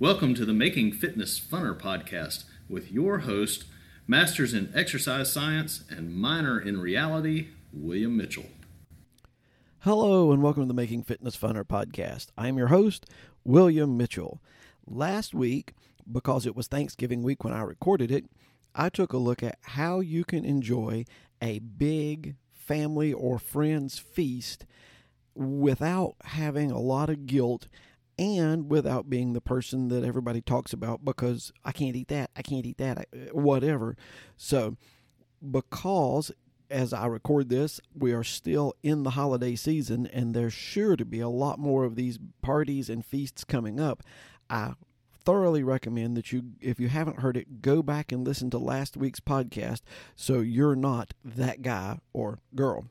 Welcome to the Making Fitness Funner podcast with your host, Masters in Exercise Science and Minor in Reality, William Mitchell. Hello, and welcome to the Making Fitness Funner podcast. I am your host, William Mitchell. Last week, because it was Thanksgiving week when I recorded it, I took a look at how you can enjoy a big family or friends feast without having a lot of guilt and without being the person that everybody talks about because I can't eat that, I can't eat that, whatever. So, because as I record this, we are still in the holiday season and there's sure to be a lot more of these parties and feasts coming up. I thoroughly recommend that you, if you haven't heard it, go back and listen to last week's podcast so you're not that guy or girl.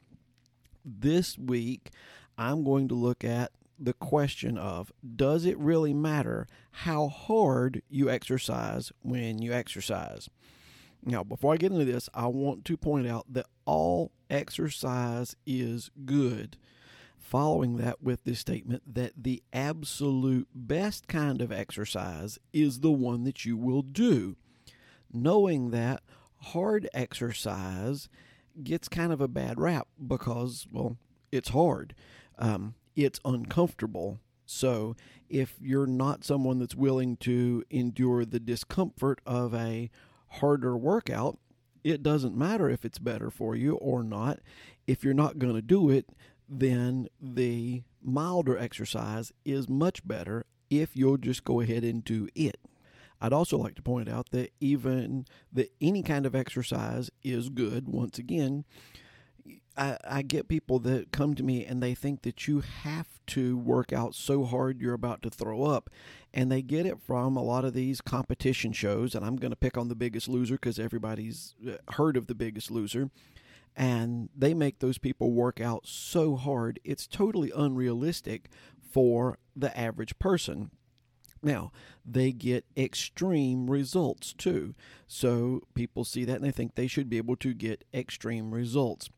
This week, I'm going to look at the question of does it really matter how hard you exercise when you exercise? Now, before I get into this, I want to point out that all exercise is good. Following that with the statement that the absolute best kind of exercise is the one that you will do. Knowing that hard exercise gets kind of a bad rap because, well, it's hard. Um, it's uncomfortable. So, if you're not someone that's willing to endure the discomfort of a harder workout, it doesn't matter if it's better for you or not. If you're not going to do it, then the milder exercise is much better if you'll just go ahead and do it. I'd also like to point out that even that any kind of exercise is good once again I, I get people that come to me and they think that you have to work out so hard you're about to throw up. And they get it from a lot of these competition shows. And I'm going to pick on The Biggest Loser because everybody's uh, heard of The Biggest Loser. And they make those people work out so hard, it's totally unrealistic for the average person. Now, they get extreme results too. So people see that and they think they should be able to get extreme results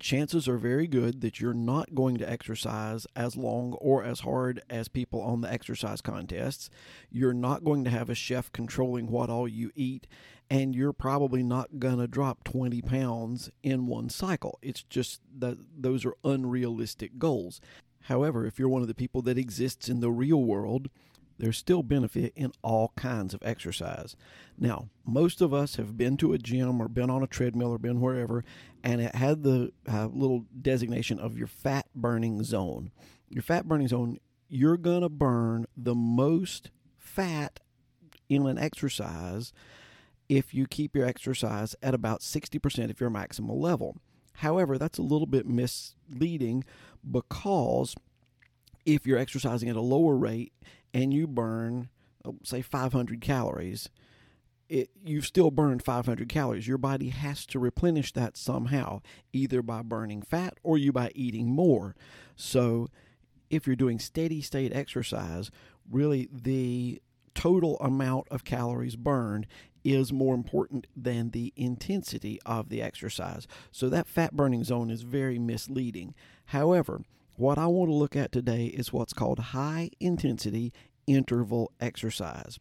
chances are very good that you're not going to exercise as long or as hard as people on the exercise contests. You're not going to have a chef controlling what all you eat, and you're probably not going to drop 20 pounds in one cycle. It's just that those are unrealistic goals. However, if you're one of the people that exists in the real world, there's still benefit in all kinds of exercise. Now, most of us have been to a gym or been on a treadmill or been wherever, and it had the uh, little designation of your fat burning zone. Your fat burning zone, you're going to burn the most fat in an exercise if you keep your exercise at about 60% of your maximal level. However, that's a little bit misleading because if you're exercising at a lower rate and you burn, oh, say, 500 calories, it, you've still burned 500 calories. Your body has to replenish that somehow, either by burning fat or you by eating more. So, if you're doing steady state exercise, really the total amount of calories burned is more important than the intensity of the exercise. So, that fat burning zone is very misleading. However, what I want to look at today is what's called high intensity interval exercise.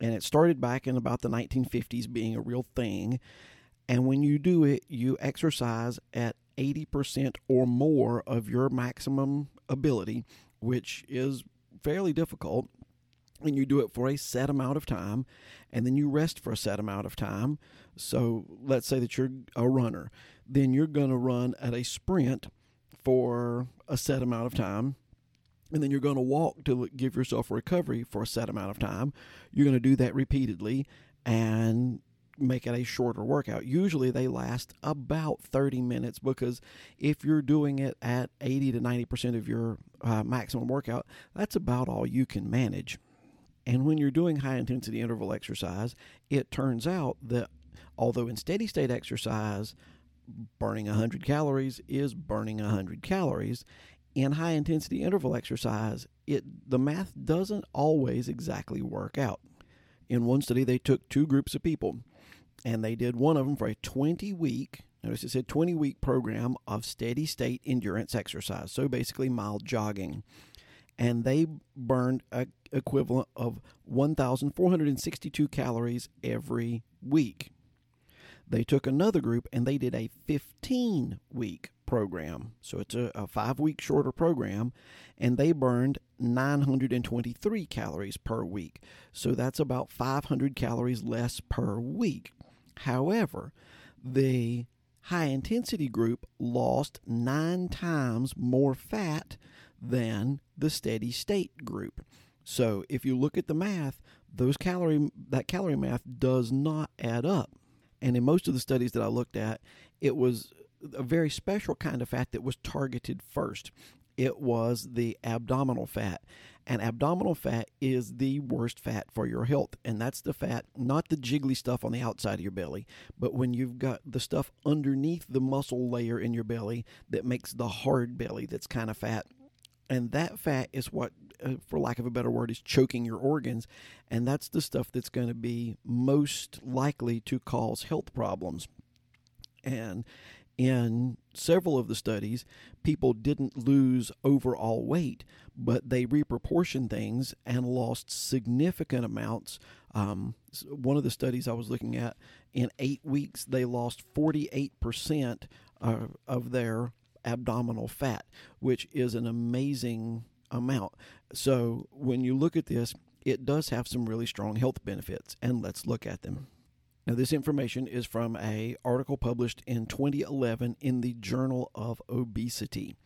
And it started back in about the 1950s being a real thing. And when you do it, you exercise at 80% or more of your maximum ability, which is fairly difficult. And you do it for a set amount of time, and then you rest for a set amount of time. So let's say that you're a runner, then you're going to run at a sprint for a set amount of time and then you're going to walk to give yourself recovery for a set amount of time. You're going to do that repeatedly and make it a shorter workout. Usually they last about 30 minutes because if you're doing it at 80 to 90% of your uh, maximum workout, that's about all you can manage. And when you're doing high intensity interval exercise, it turns out that although in steady state exercise, burning 100 calories is burning 100 calories, in high intensity interval exercise, it the math doesn't always exactly work out. In one study, they took two groups of people, and they did one of them for a 20 week. Notice it said 20 week program of steady state endurance exercise, so basically mild jogging. and they burned a equivalent of 1,462 calories every week. They took another group and they did a 15 week program. So it's a, a five week shorter program, and they burned 923 calories per week. So that's about 500 calories less per week. However, the high intensity group lost nine times more fat than the steady state group. So if you look at the math, those calorie that calorie math does not add up. And in most of the studies that I looked at, it was a very special kind of fat that was targeted first. It was the abdominal fat. And abdominal fat is the worst fat for your health. And that's the fat, not the jiggly stuff on the outside of your belly, but when you've got the stuff underneath the muscle layer in your belly that makes the hard belly that's kind of fat. And that fat is what, uh, for lack of a better word, is choking your organs. And that's the stuff that's going to be most likely to cause health problems. And in several of the studies, people didn't lose overall weight, but they reproportioned things and lost significant amounts. Um, one of the studies I was looking at, in eight weeks, they lost 48% uh, of their abdominal fat, which is an amazing amount. So when you look at this, it does have some really strong health benefits, and let's look at them. Now, this information is from a article published in 2011 in the Journal of Obesity.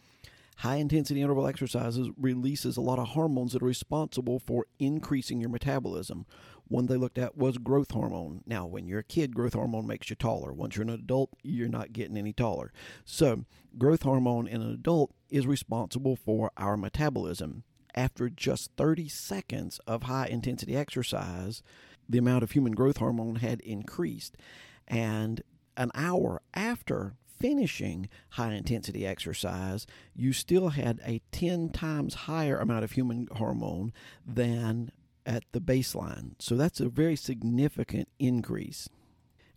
High intensity interval exercises releases a lot of hormones that are responsible for increasing your metabolism. One they looked at was growth hormone. Now, when you're a kid, growth hormone makes you taller. Once you're an adult, you're not getting any taller. So, growth hormone in an adult is responsible for our metabolism. After just 30 seconds of high intensity exercise, the amount of human growth hormone had increased. And an hour after finishing high intensity exercise, you still had a 10 times higher amount of human hormone than at the baseline. So that's a very significant increase.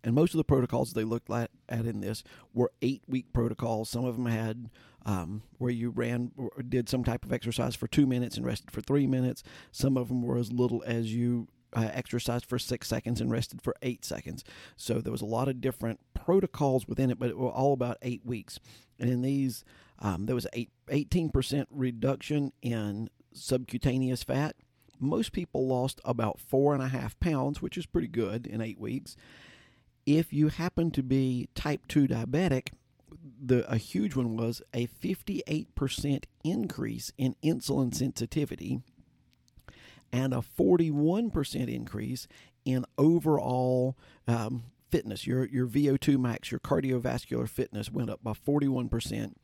And most of the protocols they looked at, in this were eight week protocols. Some of them had um, where you ran, or did some type of exercise for two minutes and rested for three minutes. Some of them were as little as you uh, exercised for six seconds and rested for eight seconds. So there was a lot of different protocols within it, but it was all about eight weeks. And in these, um, there was a 18% reduction in subcutaneous fat. Most people lost about four and a half pounds, which is pretty good in eight weeks. If you happen to be type 2 diabetic, the a huge one was a 58% increase in insulin sensitivity and a 41% increase in overall um, fitness. Your, your VO2 max, your cardiovascular fitness went up by 41%.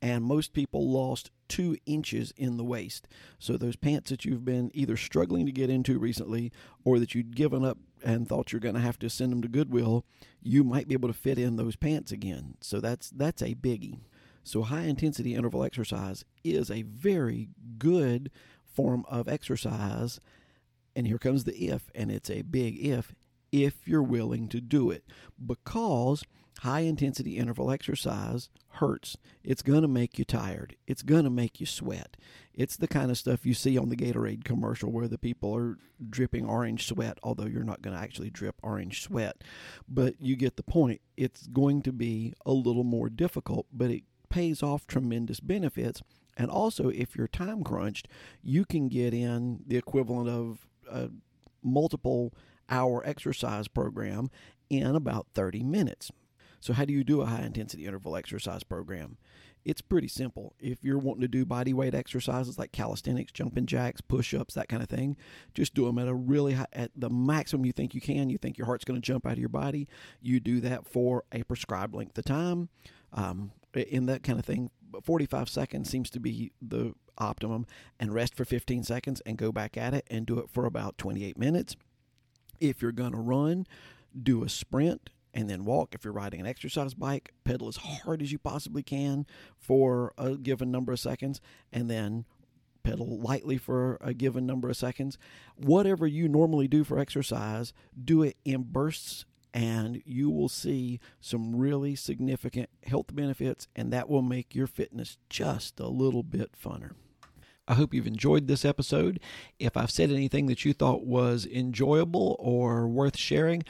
And most people lost two inches in the waist. So, those pants that you've been either struggling to get into recently or that you'd given up and thought you're going to have to send them to Goodwill, you might be able to fit in those pants again. So, that's, that's a biggie. So, high intensity interval exercise is a very good form of exercise. And here comes the if, and it's a big if, if you're willing to do it. Because high intensity interval exercise hurts. It's going to make you tired. It's going to make you sweat. It's the kind of stuff you see on the Gatorade commercial where the people are dripping orange sweat, although you're not going to actually drip orange sweat. But you get the point. It's going to be a little more difficult, but it pays off tremendous benefits and also, if you're time crunched, you can get in the equivalent of a multiple hour exercise program in about 30 minutes. So, how do you do a high intensity interval exercise program? It's pretty simple. If you're wanting to do body weight exercises like calisthenics, jumping jacks, push ups, that kind of thing, just do them at a really high, at the maximum you think you can. You think your heart's going to jump out of your body. You do that for a prescribed length of time. Um, in that kind of thing 45 seconds seems to be the optimum and rest for 15 seconds and go back at it and do it for about 28 minutes. If you're going to run, do a sprint and then walk. If you're riding an exercise bike, pedal as hard as you possibly can for a given number of seconds and then pedal lightly for a given number of seconds. Whatever you normally do for exercise, do it in bursts and you will see some really significant health benefits, and that will make your fitness just a little bit funner. I hope you've enjoyed this episode. If I've said anything that you thought was enjoyable or worth sharing,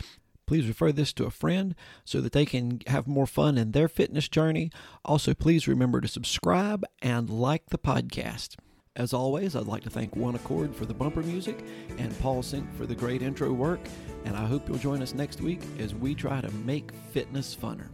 please refer this to a friend so that they can have more fun in their fitness journey. Also, please remember to subscribe and like the podcast. As always, I'd like to thank One Accord for the bumper music and Paul Sink for the great intro work. And I hope you'll join us next week as we try to make fitness funner.